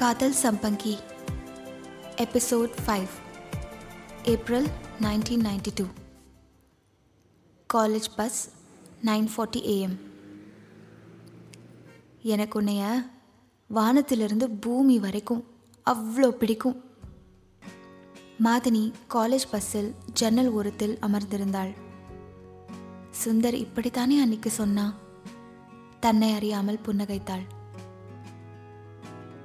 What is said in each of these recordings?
காதல் சம்பங்கி. Episode five April nineteen ninety two college bus nine forty AM எனக்கு உன்னைய வானத்திலிருந்து பூமி வரைக்கும் அவ்வளோ பிடிக்கும். மாதினி காலேஜ் பஸ்ஸில் ஜன்னல் ஓரத்தில் அமர்ந்திருந்தாள். சுந்தர் இப்படித்தானே அன்னைக்கு சொன்னா? தன்னை அறியாமல் புன்னகைத்தாள்.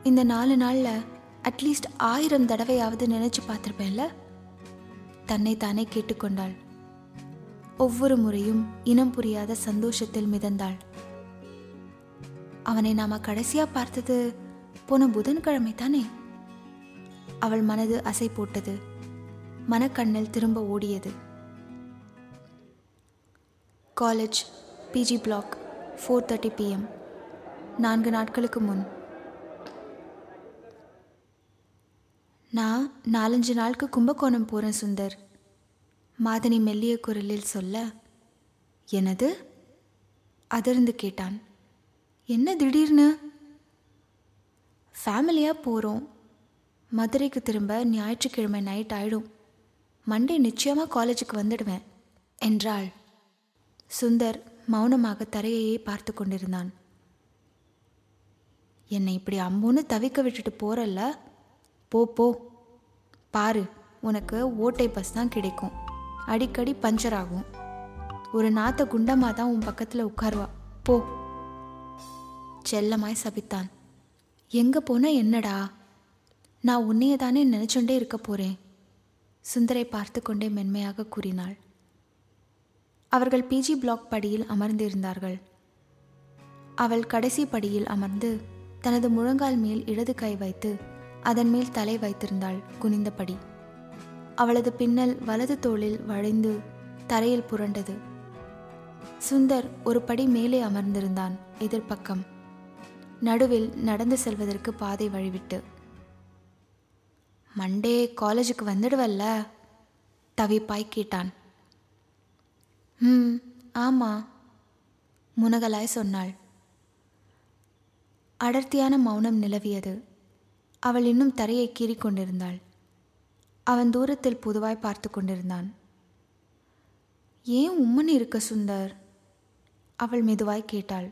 இந்த நாலு நாளில் அட்லீஸ்ட் ஆயிரம் தடவையாவது நினைச்சு பார்த்துருப்பேன்ல? தன்னை தானே கேட்டுக்கொண்டாள். ஒவ்வொரு முறையும் இனம் புரியாத சந்தோஷத்தில் மிதந்தாள். அவனை நாம கடைசியா பார்த்தது போன புதன்கிழமை தானே? அவள் மனது அசை போட்டது. மனக்கண்ணில் திரும்ப ஓடியது. College PG block four thirty PM நான்கு நாட்களுக்கு முன். நான் நாலஞ்சு நாளுக்கு கும்பகோணம் போகிறேன் சுந்தர். மாதனி மெல்லிய குரலில் சொல்ல எனது அதிர்ந்து கேட்டான். என்ன திடீர்னு? ஃபேமிலியாக போகிறோம் மதுரைக்கு திரும்ப ஞாயிற்றுக்கிழமை நைட் ஆயிடும். மண்டே நிச்சயமாக காலேஜுக்கு வந்துடுவேன் என்றாள். சுந்தர் மௌனமாக தரையையே பார்த்து கொண்டிருந்தான். என்னை இப்படி அம்புன்னு தவிக்க விட்டுட்டு போறல்ல? போ போ. பாரு உனக்கு ஓட்டை பஸ் தான் கிடைக்கும். அடிக்கடி பஞ்சர் ஆகும். ஒரு நாத்த குண்டமாக தான் உன் பக்கத்தில் உட்காருவா. போ. செல்லமாய் சபித்தான். எங்கே போனால் என்னடா? நான் உன்னைய தானே நினச்சொண்டே இருக்க போகிறேன் சுந்தரை பார்த்து கொண்டே மென்மையாக கூறினாள். அவர்கள் பிஜி பிளாக் படியில் அமர்ந்திருந்தார்கள். அவள் கடைசி படியில் அமர்ந்து தனது முழங்கால் மேல் இடது கை வைத்து அதன் மேல் தலை வைத்திருந்தாள் குனிந்தபடி. அவளது பின்னல் வலது தோளில் வளைந்து தரையில் புரண்டது. சுந்தர் ஒரு படி மேலே அமர்ந்திருந்தான் எதிர்ப்பக்கம். நடுவில் நடந்து செல்வதற்கு பாதை வழிவிட்டு. மண்டே காலேஜுக்கு வந்துடுவல்ல? தவிப்பாய் கேட்டான். ம் ஆமா முனகலாய் சொன்னாள். அடர்த்தியான மௌனம் நிலவியது. அவள் இன்னும் தரையை கீறி கொண்டிருந்தாள் அவன் தூரத்தில் புதுவாய் பார்த்து கொண்டிருந்தான். ஏன் உம்மன் இருக்க சுந்தர்? அவள் மெதுவாய் கேட்டாள்.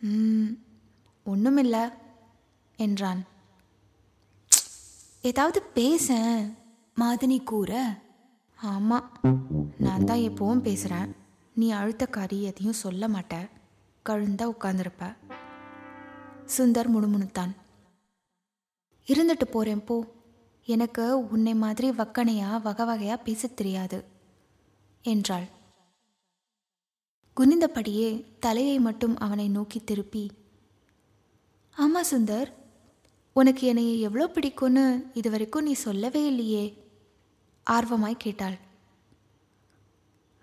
ம் ஒன்றுமில்ல என்றான். ஏதாவது பேச மாதினி கூற. ஆமாம் நான் தான் எப்பவும் பேசுகிறேன் நீ அழுத்தக்காரி எதையும் சொல்ல மாட்ட. கழுந்தா உட்காந்துருப்ப சுந்தர் முணுமுணுத்தான். இருந்துட்டு போகிறேன் போ. எனக்கு உன்னை மாதிரி வக்கனையா வகை வகையாக பேசத் தெரியாது என்றாள். குனிந்தபடியே தலையை மட்டும் அவனை நோக்கி திருப்பி ஆமாம் சுந்தர் உனக்கு என்னை எவ்வளோ பிடிக்கும்னு இது வரைக்கும் நீ சொல்லவே இல்லையே ஆர்வமாய் கேட்டாள்.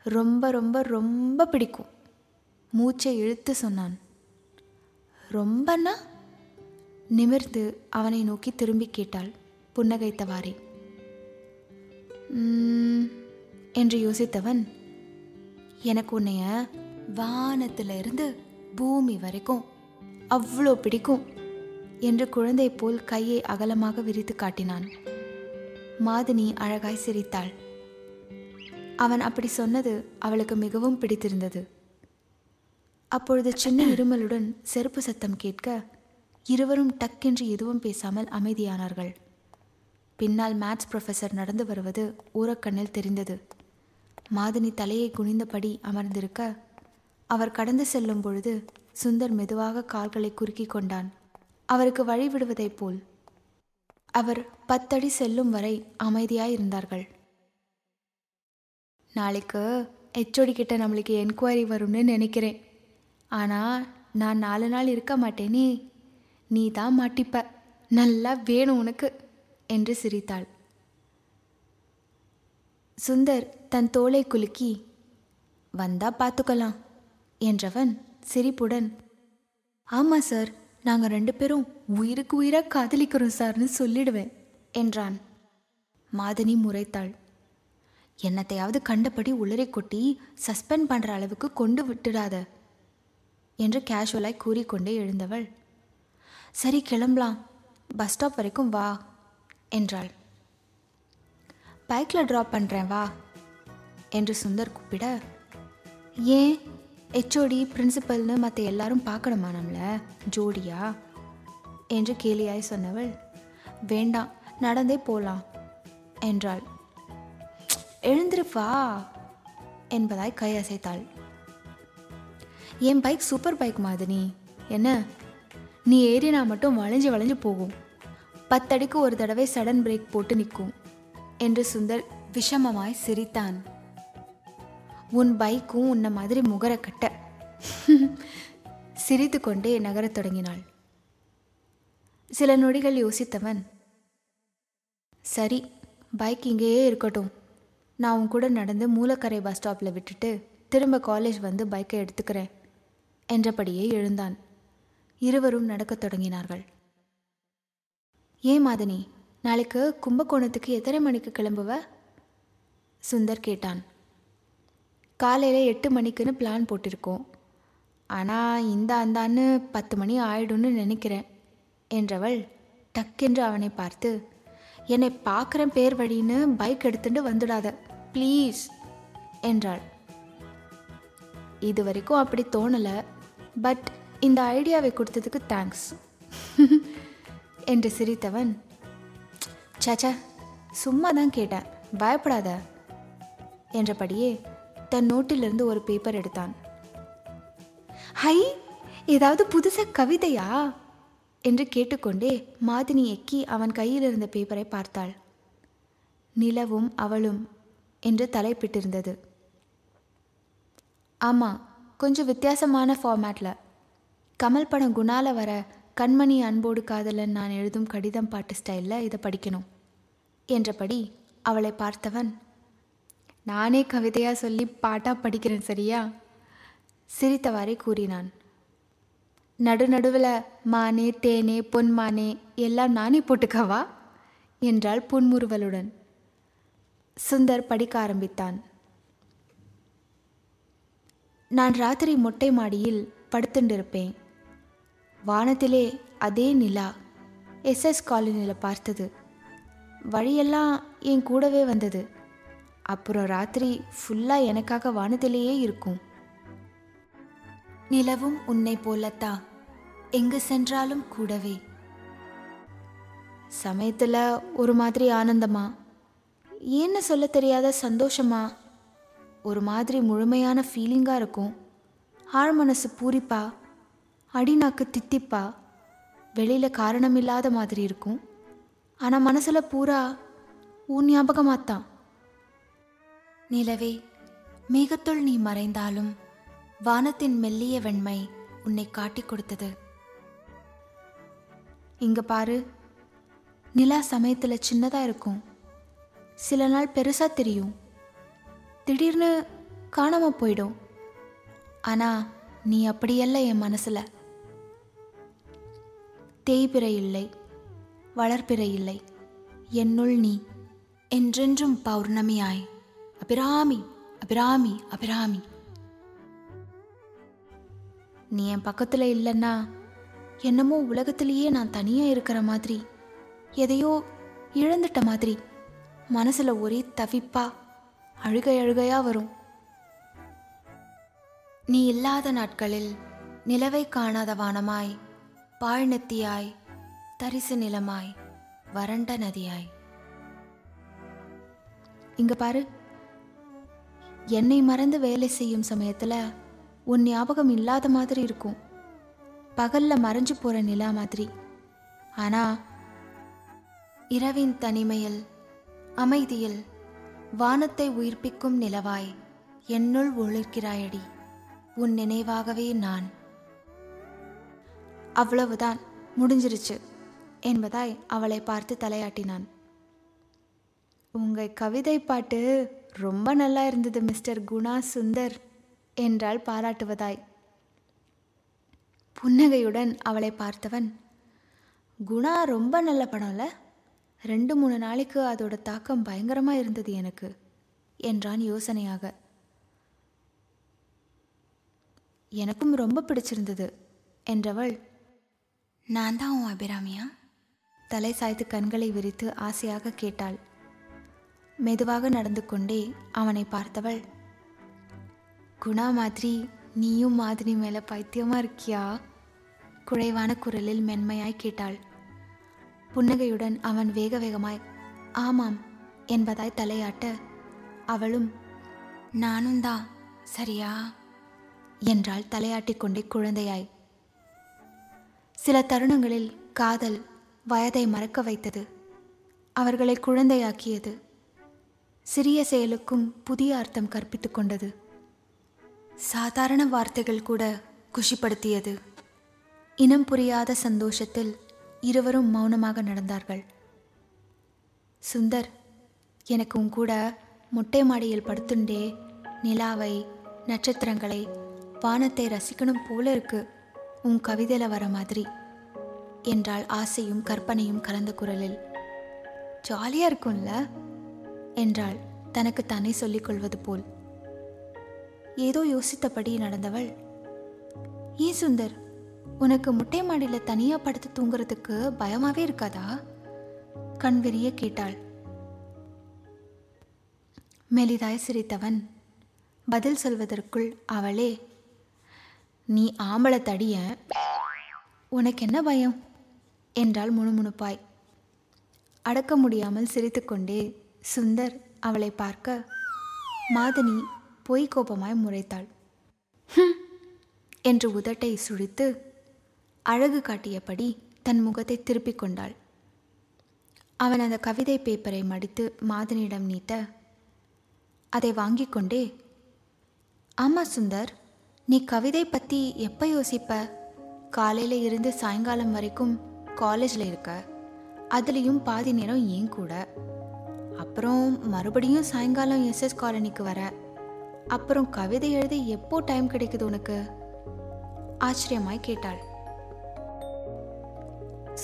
ரொம்ப ரொம்ப ரொம்ப பிடிக்கும் மூச்சை இழுத்து சொன்னான். ரொம்பன்னா? நிமிர்ந்து அவனை நோக்கி திரும்பி கேட்டாள் புன்னகைத்தவாறே. என்று யோசித்தவன் எனக்கு உன்னைய வானத்திலிருந்து பூமி வரைக்கும் அவ்வளோ பிடிக்கும் என்று குழந்தை போல் கையை அகலமாக விரித்து காட்டினான். மாதினி அழகாய் சிரித்தாள். அவன் அப்படி சொன்னது அவளுக்கு மிகவும் பிடித்திருந்தது. அப்பொழுது சின்ன இருமலுடன் செருப்பு சத்தம் கேட்க இருவரும் டக்கென்று எதுவும் பேசாமல் அமைதியானார்கள். பின்னால் மேத்ஸ் ப்ரொஃபஸர் நடந்து வருவது ஊரக்கண்ணில் தெரிந்தது. மாதினி தலையை குனிந்தபடி அமர்ந்திருக்க அவர் கடந்து செல்லும் பொழுது சுந்தர் மெதுவாக கால்களை குறுக்கிக் கொண்டான். அவருக்கு வழி விடுவதைப் போல். அவர் பத்தடி செல்லும் வரை அமைதியாயிருந்தார்கள் நாளைக்கு ஹெச்ஓடி கிட்ட நம்மளுக்கு என்கொயரி வரும்னு நினைக்கிறேன். ஆனால் நான் நாலு நாள் இருக்க மாட்டேனே. நீ தான் மாட்டிப்ப. நல்லா வேணும் உனக்கு என்று சிரித்தாள். சுந்தர் தன் தோளை குலுக்கி வந்தா பார்த்துக்கலாம் என்றவன் சிரிப்புடன் ஆமாம் சார் நாங்கள் ரெண்டு பேரும் உயிருக்கு உயிராக காதலிக்கிறோம் சார்னு சொல்லிடுவேன் என்றான். மாதனி முறைத்தாள். என்னத்தையாவது கண்டபடி உளறி கொட்டி சஸ்பெண்ட் பண்ணுற அளவுக்கு கொண்டு விட்டுடாத என்று கேஷுவலாய் கூறிக்கொண்டே எழுந்தவள். சரி கிளம்பலாம். பஸ் ஸ்டாப் வரைக்கும் வா என்றாள். பைக்கில் ட்ராப் பண்ணுறேன் வா என்று சுந்தர் கூப்பிட ஏன்? ஹெச்ஓடி பிரின்சிபல்னு மற்ற எல்லாரும் பார்க்கணுமா நம்மளை? ஜோடியா? என்று கேலியாய் சொன்னவள் வேண்டாம் நடந்தே போகலாம் என்றாள். எழுந்திருப்பா என்பதாய் கை அசைத்தாள். என் பைக் சூப்பர் பைக் மாதிரி என்ன? நீ ஏறினா மட்டும் வளைஞ்சு வளைஞ்சு போகும். பத்தடிக்கு ஒரு தடவை சடன் பிரேக் போட்டு நிற்கும் என்று சுந்தர் விஷமமாய் சிரித்தான். உன் பைக்கும் உன்னை மாதிரி முகர கட்ட. சிரித்து கொண்டே நகரத் தொடங்கினாள். சில நொடிகள் யோசித்தவன் சரி பைக் இங்கேயே இருக்கட்டும். நான் உன் கூட நடந்து மூலக்கரை பஸ் ஸ்டாப்பில் விட்டுட்டு திரும்ப காலேஜ் வந்து பைக்கை எடுத்துக்கிறேன் என்றபடியே எழுந்தான். இருவரும் நடக்கத் தொடங்கினார்கள். ஏன் மாதனி நாளைக்கு கும்பகோணத்துக்கு எத்தனை மணிக்கு கிளம்புவ? சுந்தர் கேட்டான். காலையில் எட்டு மணிக்குன்னு பிளான் போட்டிருக்கோம். ஆனால் இந்த அந்தான்னு பத்து மணி ஆயிடும்னு நினைக்கிறேன் என்றவள் டக்கென்று அவனை பார்த்து என்னை பார்க்குறேன் பேர் வழின்னு பைக் எடுத்துட்டு வந்துடாத ப்ளீஸ் என்றாள். இது வரைக்கும் அப்படி தோணலை பட் இந்த ஐடியாவை கொடுத்ததுக்கு தேங்க்ஸ் என்று சிரித்தவன் சச்சா சும்மா தான் கேட்டேன். பயப்படாத. என்றபடியே தன் நோட்டிலிருந்து ஒரு பேப்பர் எடுத்தான். ஹை ஏதாவது புதுசாக கவிதையா? என்று கேட்டுக்கொண்டே மாதினி எக்கி அவன் கையில் இருந்த பேப்பரை பார்த்தாள். நிலவும் அவளும் என்று தலைப்பிட்டிருந்தது. ஆமாம் கொஞ்சம் வித்தியாசமான ஃபார்மேட்டில் கமல் படம் குணால வர கண்மணி அன்போடு காதலன் நான் எழுதும் கடிதம் பாட்டு ஸ்டைலில் இதை படிக்கணும் என்றபடி அவளை பார்த்தவன் நானே கவிதையாக சொல்லி பாட்டாக படிக்கிறேன் சரியா? சிரித்தவாறே கூறினான். நடுநடுவில் மானே தேனே பொன்மானே எல்லாம் நானே போட்டுக்கவா? என்றாள் புன்முறுவலுடன். சுந்தர் படிக்க ஆரம்பித்தான். நான் ராத்திரி மொட்டை மாடியில் படுத்துண்டிருப்பேன். வானத்திலே அதே நிலா எஸ்எஸ் காலனியில் பார்த்தது. வழியெல்லாம் என் கூடவே வந்தது. அப்புறம் ராத்திரி ஃபுல்லாக எனக்காக வானத்திலேயே இருக்கும். நிலவும் உன்னை போலத்தா. எங்கு சென்றாலும் கூடவே. சமயத்தில் ஒரு மாதிரி ஆனந்தமா? ஏன்னு சொல்ல தெரியாத சந்தோஷமா? ஒரு மாதிரி முழுமையான ஃபீலிங்காக இருக்கும். ஆழ் மனசு பூரிப்பா? அடிநாக்கு தித்திப்பா. வெளியில் காரணமில்லாத மாதிரி இருக்கும். ஆனால் மனசில் பூரா உன் ஞாபகமாத்தான். நிலவே மேகத்துள் நீ மறைந்தாலும் வானத்தின் மெல்லிய வெண்மை உன்னை காட்டிக் கொடுத்தது. இங்க பாரு நிலா சமயத்தில் சின்னதாக இருக்கும். சில நாள் பெருசா தெரியும். திடீர்னு காணாம போயிடும். ஆனா நீ அப்படியல்ல என் மனசுல. தேய்பிறை இல்லை வளர்ப்பிறை இல்லை. என்னுள் நீ என்றென்றும் பௌர்ணமியாய். அபிராமி அபிராமி அபிராமி. நீ என் பக்கத்தில் இல்லைன்னா என்னமோ உலகத்திலேயே நான் தனியாக இருக்கிற மாதிரி எதையோ இழந்துட்ட மாதிரி மனசில் ஒரே தவிப்பா அழுகை அழுகையாக வரும். நீ இல்லாத நாட்களில் நிலவை காணாத வானமாய் பாழ்நெத்தியாய் தரிசு நிலமாய் வறண்ட நதியாய். இங்க பாரு. என்னை மறந்து வேலை செய்யும் சமயத்தில் உன் ஞாபகம் இல்லாத மாதிரி இருக்கும். பகல்ல மறைஞ்சு போற நிலா மாதிரி. ஆனா இரவின் தனிமையில் அமைதியில் வானத்தை உயிர்ப்பிக்கும் நிலவாய் என்னுள் ஒளிர்கிறாயடி உன் நினைவாகவே நான். அவ்வளவுதான் முடிஞ்சிருச்சு என்பதாய் அவளை பார்த்து தலையாட்டினான். உங்க கவிதை பாட்டு ரொம்ப நல்லா இருந்தது மிஸ்டர் குணா சுந்தர் என்றாள் பாராட்டுவதாய். புன்னகையுடன் அவளை பார்த்தவன் குணா ரொம்ப நல்ல படம்ல ரெண்டு மூணு நாளைக்கு அதோட தாக்கம் பயங்கரமாக இருந்தது எனக்கு என்றான் யோசனையாக. எனக்கும் ரொம்ப பிடிச்சிருந்தது என்றவள் நான் தான் உன் அபிராமியா? தலை சாய்த்து கண்களை விரித்து ஆசையாக கேட்டாள். மெதுவாக நடந்து கொண்டே அவனை பார்த்தவள் குணா மாதிரி நீயும் மாதிரி மேலே பைத்தியமா இருக்கியா? குறைவான குரலில் மென்மையாய் கேட்டாள். புன்னகையுடன் அவன் வேக வேகமாய் ஆமாம் என்பதாய் தலையாட்ட அவளும் நானும் தான் சரியா? என்றாள் தலையாட்டிக் கொண்டே குழந்தையாய். சில தருணங்களில் காதல் வயதை மறக்க வைத்தது. அவர்களை குழந்தையாக்கியது. சிறிய செயலுக்கும் புதிய அர்த்தம் கற்பித்து கொண்டது. சாதாரண வார்த்தைகள் கூட குஷிப்படுத்தியது. இனம் புரியாத சந்தோஷத்தில் இருவரும் மௌனமாக நடந்தார்கள். சுந்தர் எனக்கு உன் கூட மொட்டை மாடியில் படுத்துண்டே நிலாவை நட்சத்திரங்களை வானத்தை ரசிக்கணும் போல இருக்குது உன் கவிதையில் வர மாதிரி. என்றாள் ஆசையும் கற்பனையும் கலந்த குரலில். ஜாலியாக இருக்கும்ல? என்றாள் தனக்கு தானே சொல்லிக் கொள்வது போல். ஏதோ யோசித்தபடி நடந்தவள். ஏன் சுந்தர் உனக்கு முட்டை மாடியில் தனியாக படுத்து தூங்குறதுக்கு பயமாவே இருக்காதா? கண் விரிய கேட்டாள். மெலிதாய் சிரித்தவன். பதில் சொல்வதற்குள் அவளே நீ ஆம்பளை தடிய உனக்கு என்ன பயம்? என்றாள் முணுமுணுப்பாய். அடக்க முடியாமல் சிரித்துக்கொண்டே சுந்தர் அவளை பார்க்க மாதனி பொய் கோபமாய் முறைத்தாள். என்று உதட்டை சுழித்து அழகு காட்டியபடி தன் முகத்தை திருப்பிக் கொண்டாள். அவன் அந்த கவிதை பேப்பரை மடித்து மாதனியிடம் நீட்ட அதை வாங்கிக் கொண்டே ஆமா சுந்தர் நீ கவிதை பற்றி எப்போ யோசிப்ப? காலையில் இருந்து சாயங்காலம் வரைக்கும் காலேஜில் இருக்க. அதுலேயும் பாதி நேரம் ஏன் கூட? அப்புறம் மறுபடியும் சாயங்காலம் எஸ்எஸ் காலனிக்கு வர. அப்புறம் கவிதை எழுத எப்போ டைம் கிடைக்குது உனக்கு? ஆச்சரியமாய் கேட்டாள்.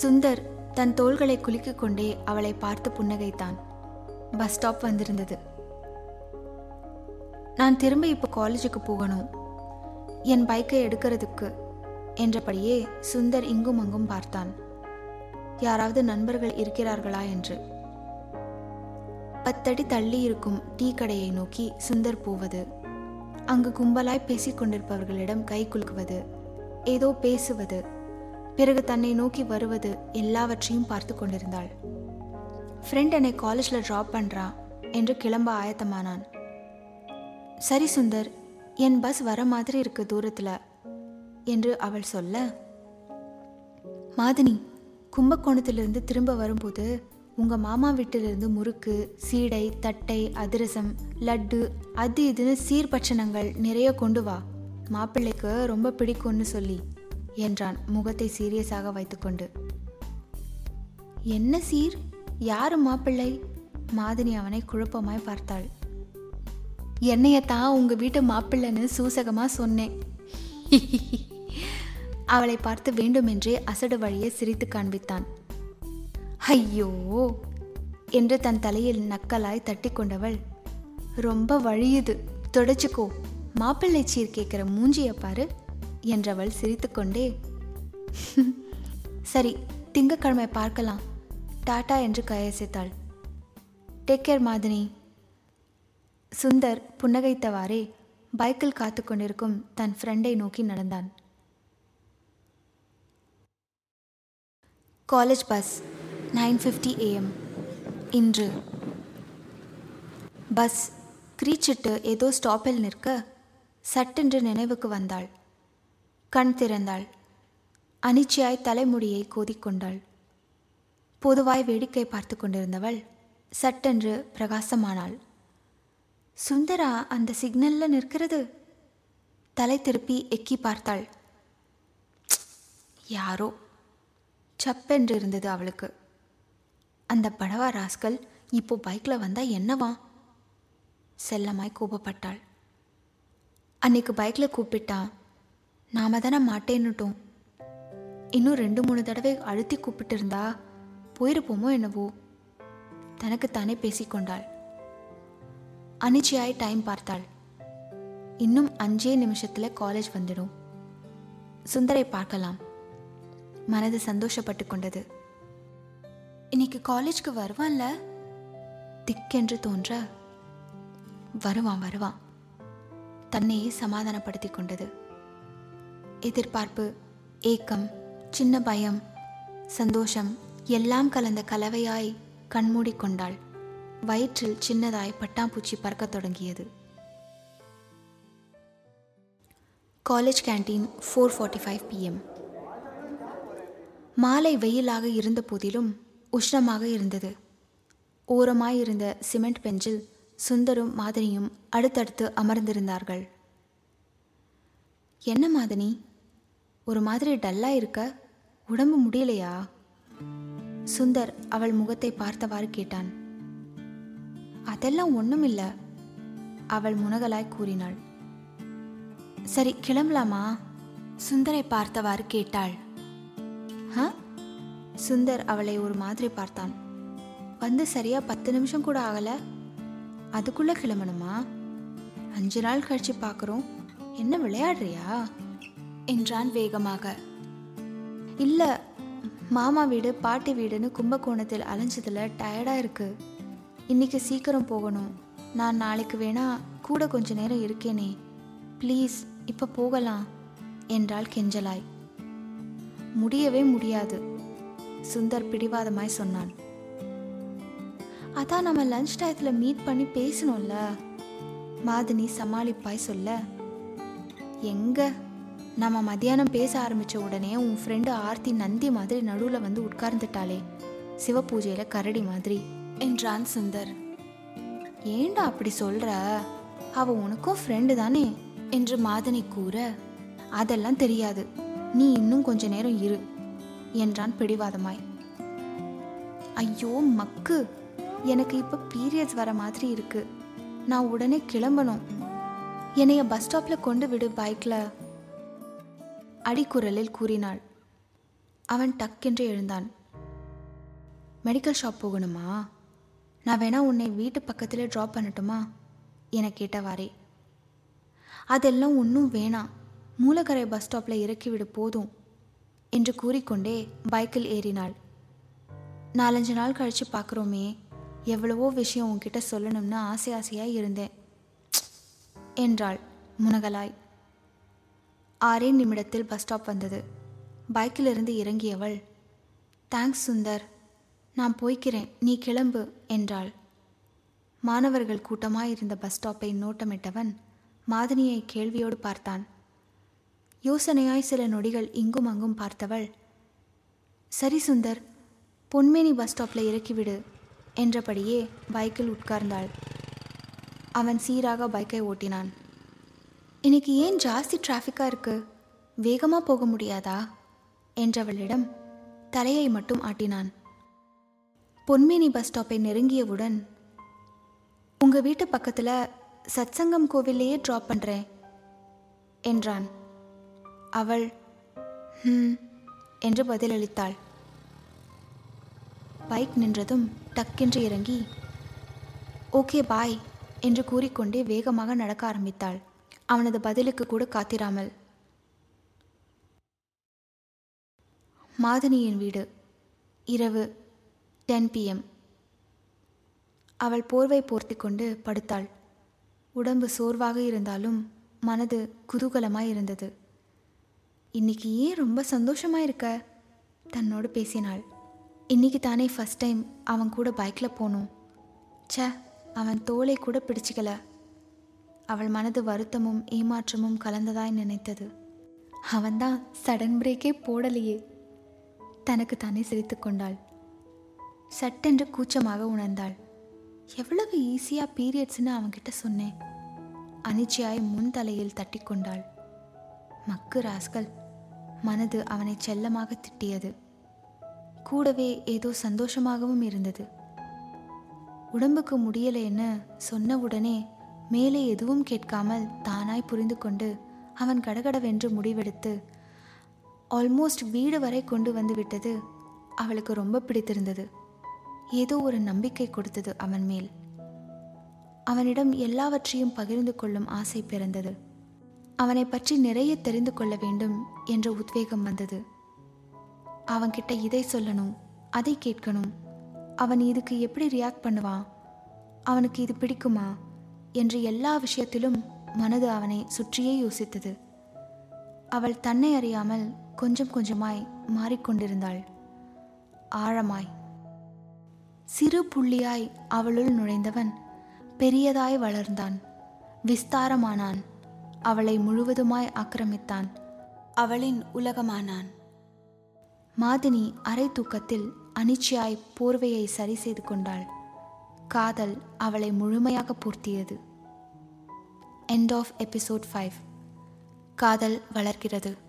சுந்தர் தன் தோள்களை குலுக்கிக் கொண்டே அவளை பார்த்து புன்னகைத்தான். பஸ் ஸ்டாப் வந்திருந்தது. நான் திரும்ப இப்போ காலேஜுக்கு போகணும். என் பைக்கை எடுக்கிறதுக்கு என்றபடியே சுந்தர் இங்கும் அங்கும் பார்த்தான். யாராவது நண்பர்கள் இருக்கிறார்களா என்று. பத்தடி தள்ளி இருக்கும் டீ கடையை நோக்கி சுந்தர் போவது. அங்கு கும்பலாய் பேசிக் கொண்டிருப்பவர்களிடம் கை குலுக்குவது. ஏதோ பேசுவது. பிறகு தன்னை நோக்கி வருவது எல்லாவற்றையும் பார்த்து கொண்டிருந்தாள். ஃப்ரெண்ட் என்னை காலேஜில் ட்ராப் பண்ணுறா என்று கிளம்ப ஆயத்தமானான். சரி சுந்தர் என் பஸ் வர மாதிரி இருக்கு தூரத்தில் என்று அவள் சொல்ல. மாதினி கும்பகோணத்திலிருந்து திரும்ப வரும்போது உங்கள் மாமா வீட்டிலிருந்து முறுக்கு சீடை தட்டை அதிரசம் லட்டு அது இதுன்னு சீர்பட்சணங்கள் நிறைய கொண்டு வா. மாப்பிள்ளைக்கு ரொம்ப பிடிக்கும்னு சொல்லி என்றான் முகத்தை சீரியஸாக வைத்துக்கொண்டு. என்ன சீர்? யாரு மாப்பிள்ளை? மாதினி அவனை குழப்பமாய் பார்த்தாள். என்னையத்தான் உங்கள் வீட்டு மாப்பிள்ளைன்னு சூசகமாக சொன்னேன் அவளை பார்த்து வேண்டுமென்றே அசடு வழியை சிரித்து காண்பித்தான். ஐயோ! என்று தன் தலையில் நக்கலாய் தட்டி கொண்டவள் ரொம்ப வழியுது தொடச்சுக்கோ. மாப்பிள்ளை சீர் கேட்குற மூஞ்சியை பாரு என்றவள் சிரித்துக்கொண்டே சரி திங்கக்கிழமை பார்க்கலாம். டாடா என்று கையசைத்தாள். Take care Madhini. சுந்தர் புன்னகைத்தவாறே பைக்கில் காத்து கொண்டிருக்கும் தன் ஃப்ரெண்டை நோக்கி நடந்தான். College bus nine fifty AM இன்று. பஸ் கிரீச்சிட்டு ஏதோ ஸ்டாப்பில் நிற்க சட்டென்று நினைவுக்கு வந்தாள். கண் திறந்தாள். அனிச்சையாய் தலைமுடியை கோதிக்கொண்டாள் பொதுவாய் வேடிக்கை பார்த்து கொண்டிருந்தவள் சட்டென்று பிரகாசமானாள். சுந்தரா அந்த சிக்னல்ல நிற்கிறது? தலை திருப்பி எக்கி பார்த்தாள். யாரோ? சப்பென்று இருந்தது அவளுக்கு. அந்த படவா ராஸ்கல் இப்போ பைக்கில் வந்தா என்னவா? செல்லமாய் கோபப்பட்டாள். அன்னைக்கு பைக்கில் கூப்பிட்டான் நாம தானே மாட்டேன்னுட்டோம். இன்னும் ரெண்டு மூணு தடவை அழுத்தி கூப்பிட்டு இருந்தா போயிருப்போமோ என்னவோ? தனக்கு தானே பேசிக்கொண்டாள். அனிச்சையாய் டைம் பார்த்தாள். இன்னும் அஞ்சே நிமிஷத்தில் காலேஜ் வந்துடும். சுந்தரை பார்க்கலாம். மனது சந்தோஷப்பட்டு கொண்டது. இன்னைக்கு காலேஜ்க்கு வருவான்ல? திக்கென்று தோன்ற. வருவான் வருவான். தன்னையே சமாதானப்படுத்தி கொண்டது. எதிர்பார்ப்பு ஏக்கம் சின்ன பயம் சந்தோஷம் எல்லாம் கலந்த கலவையாய் கண்மூடி கொண்டாள். வயிற்றில் சின்னதாய் பட்டாம்பூச்சி பறக்கத் தொடங்கியது. College canteen four forty five PM மாலை வெயிலாக இருந்த போதிலும் உஷ்ணமாக இருந்தது. ஓரமாயிருந்த சிமெண்ட் பெஞ்சில் சுந்தரும் மாதிரியும் அடுத்தடுத்து அமர்ந்திருந்தார்கள். என்ன மாதினி ஒரு மாதிரி டல்லா இருக்க? உடம்பு முடியலையா? சுந்தர் அவள் முகத்தை பார்த்தவாறு கேட்டான். அதெல்லாம் ஒன்றும் இல்லை அவள் முனகலாய் கூறினாள். சரி கிளம்பலாமா? சுந்தரை பார்த்தவாறு கேட்டாள். ஆ சுந்தர் அவளை ஒரு மாதிரி பார்த்தான். வந்து சரியா பத்து நிமிஷம் கூட ஆகலை. அதுக்குள்ளே கிளம்பணுமா? அஞ்சு நாள் கழிச்சு பார்க்குறோம். என்ன விளையாடுறியா? என்றான் வேகமாக. இல்லை மாமா வீடு பாட்டி வீடுன்னு கும்பகோணத்தில் அலைஞ்சதில் டயர்டாக இருக்குது இன்னைக்கு சீக்கிரம் போகணும். நான் நாளைக்கு வேணா கூட கொஞ்ச நேரம் இருக்கேனே. ப்ளீஸ் இப்போ போகலாம் என்றாள் கெஞ்சலாய். முடியவே முடியாது சுந்தர் பிடிவாதமாய் சொன்னான். அதான் நம்ம லஞ்ச் டயத்தில் மீட் பண்ணி பேசணும்ல மாதினி சமாளிப்பாய் சொல்ல. எங்க? நம்ம மத்தியானம் பேச ஆரம்பிச்ச உடனே உன் ஃப்ரெண்டு ஆர்த்தி நந்தி மாதிரி நடுவில் வந்து உட்கார்ந்துட்டாளே. சிவபூஜையில கரடி மாதிரி. என்றான் சுந்தர். ஏண்டா அப்படி சொல்ற? அவ உனக்கும் ஃப்ரெண்டு தானே? என்று மாதனி கூற அதெல்லாம் தெரியாது. நீ இன்னும் கொஞ்ச நேரம் இரு என்றான் பிடிவாதமாய். ஐயோ மக்கு! எனக்கு இப்ப பீரியட்ஸ் வர மாதிரி இருக்கு. நான் உடனே கிளம்பணும். என்னைய பஸ் ஸ்டாப்ல கொண்டு விடு பைக்ல அடிக்குரலில் கூறினாள். அவன் டக்கென்று எழுந்தான். மெடிக்கல் ஷாப் போகணுமா? நான் வேணா உன்னை வீட்டு பக்கத்தில் ட்ராப் பண்ணட்டுமா? என கேட்டவாறே. அதெல்லாம் ஒன்றும் வேணாம். மூலக்கரை பஸ் ஸ்டாப்பில் இறக்கிவிடு போதும் என்று கூறிக்கொண்டே பைக்கில் ஏறினாள். நாலஞ்சு நாள் கழித்து பார்க்குறோமே எவ்வளவோ விஷயம் உன்கிட்ட சொல்லணும்னு ஆசை ஆசையாக இருந்தேன் என்றாள் முனகலாய். ஆறே நிமிடத்தில் பஸ் ஸ்டாப் வந்தது. பைக்கிலிருந்து இறங்கியவள் தேங்க்ஸ் சுந்தர். நான் போய்க்கிறேன் நீ கிளம்பு என்றாள். மாணவர்கள் கூட்டமாயிருந்த பஸ் ஸ்டாப்பை நோட்டமிட்டவன் மாதினியை கேள்வியோடு பார்த்தான். யோசனையாய் சில நொடிகள் இங்கும் அங்கும் பார்த்தவள் சரி சுந்தர் பொன்மேனி பஸ் ஸ்டாப்பில் இறக்கிவிடு என்றபடியே பைக்கில் உட்கார்ந்தாள். அவன் சீராக பைக்கை ஓட்டினான். இன்னைக்கு ஏன் ஜாஸ்தி டிராஃபிக்காக இருக்கு? வேகமாக போக முடியாதா? என்றவளிடம் தலையை மட்டும் ஆட்டினான். பொன்மேனி பஸ் ஸ்டாப்பை நெருங்கியவுடன் உங்கள் வீட்டு பக்கத்தில் சத்சங்கம் கோவில்லையே ட்ராப் பண்ணுறேன் என்றான். அவள் ஹம் என்று பதிலளித்தாள். பைக் நின்றதும் டக்கென்று இறங்கி ஓகே பாய் என்று கூறிக்கொண்டே வேகமாக நடக்க ஆரம்பித்தாள். அவனது பதிலுக்கு கூட காத்திராமல். மாதனியின் வீடு இரவு. டென் பிஎம் அவள் போர்வை போர்த்தி கொண்டு படுத்தாள். உடம்பு சோர்வாக இருந்தாலும் மனது குதூகலமாக இருந்தது இன்னைக்கு ஏன் ரொம்ப சந்தோஷமாக இருக்க தன்னோடு பேசினாள். இன்னைக்கு தானே ஃபர்ஸ்ட் டைம் அவன் கூட பைக்கில் போனோம். ச அவன் தோலை கூட பிடிச்சிக்கல. அவள் மனது வருத்தமும் ஏமாற்றமும் கலந்ததாய் நினைத்தது. அவன்தான் சடன் பிரேக்கே போடலையே. தனக்கு தானே சிரித்து கொண்டாள். சட்டென்று கூச்சமாக உணர்ந்தாள். எவ்வளவு ஈஸியா பீரியட்ஸ்னு அவன்கிட்ட சொன்னேன். அனிச்சையாய் முன் தலையில் தட்டி கொண்டாள். மக்கு ராஸ்கல் மனது அவனை செல்லமாக திட்டியது. கூடவே ஏதோ சந்தோஷமாகவும் இருந்தது. உடம்புக்கு முடியலைன்னு சொன்ன உடனே மேலே எதுவும் கேட்காமல் தானாய் புரிந்து கொண்டு அவன் கடகடவென்று முடிவெடுத்து ஆல்மோஸ்ட் வீடு வரை கொண்டு வந்து விட்டது. அவளுக்கு ரொம்ப பிடித்திருந்தது. ஏதோ ஒரு நம்பிக்கை கொடுத்தது அவன் மேல். அவனிடம் எல்லாவற்றையும் பகிர்ந்து கொள்ளும் ஆசை பிறந்தது. அவனை பற்றி நிறைய தெரிந்து கொள்ள வேண்டும் என்ற உத்வேகம் வந்தது. அவன்கிட்ட இதை சொல்லணும் அதை கேட்கணும். அவன் இதுக்கு எப்படி ரியாக்ட் பண்ணுவான் அவனுக்கு இது பிடிக்குமா? என்று எல்லா விஷயத்திலும் மனது அவனை சுற்றியே யோசித்தது. அவள் தன்னை அறியாமல் கொஞ்சம் கொஞ்சமாய் மாறிக்கொண்டிருந்தாள். ஆழமாய் சிறு புள்ளியாய் அவளுள் நுழைந்தவன் பெரியதாய் வளர்ந்தான். விஸ்தாரமானான். அவளை முழுவதுமாய் ஆக்கிரமித்தான். அவளின் உலகமானான். மாதினி அரை தூக்கத்தில் அனிச்சையாய் போர்வையை சரி செய்து கொண்டாள். காதல் அவளை முழுமையாக பூர்த்தியது. எண்ட் ஆஃப் எபிசோட் ஃபைவ் காதல் வளர்கிறது.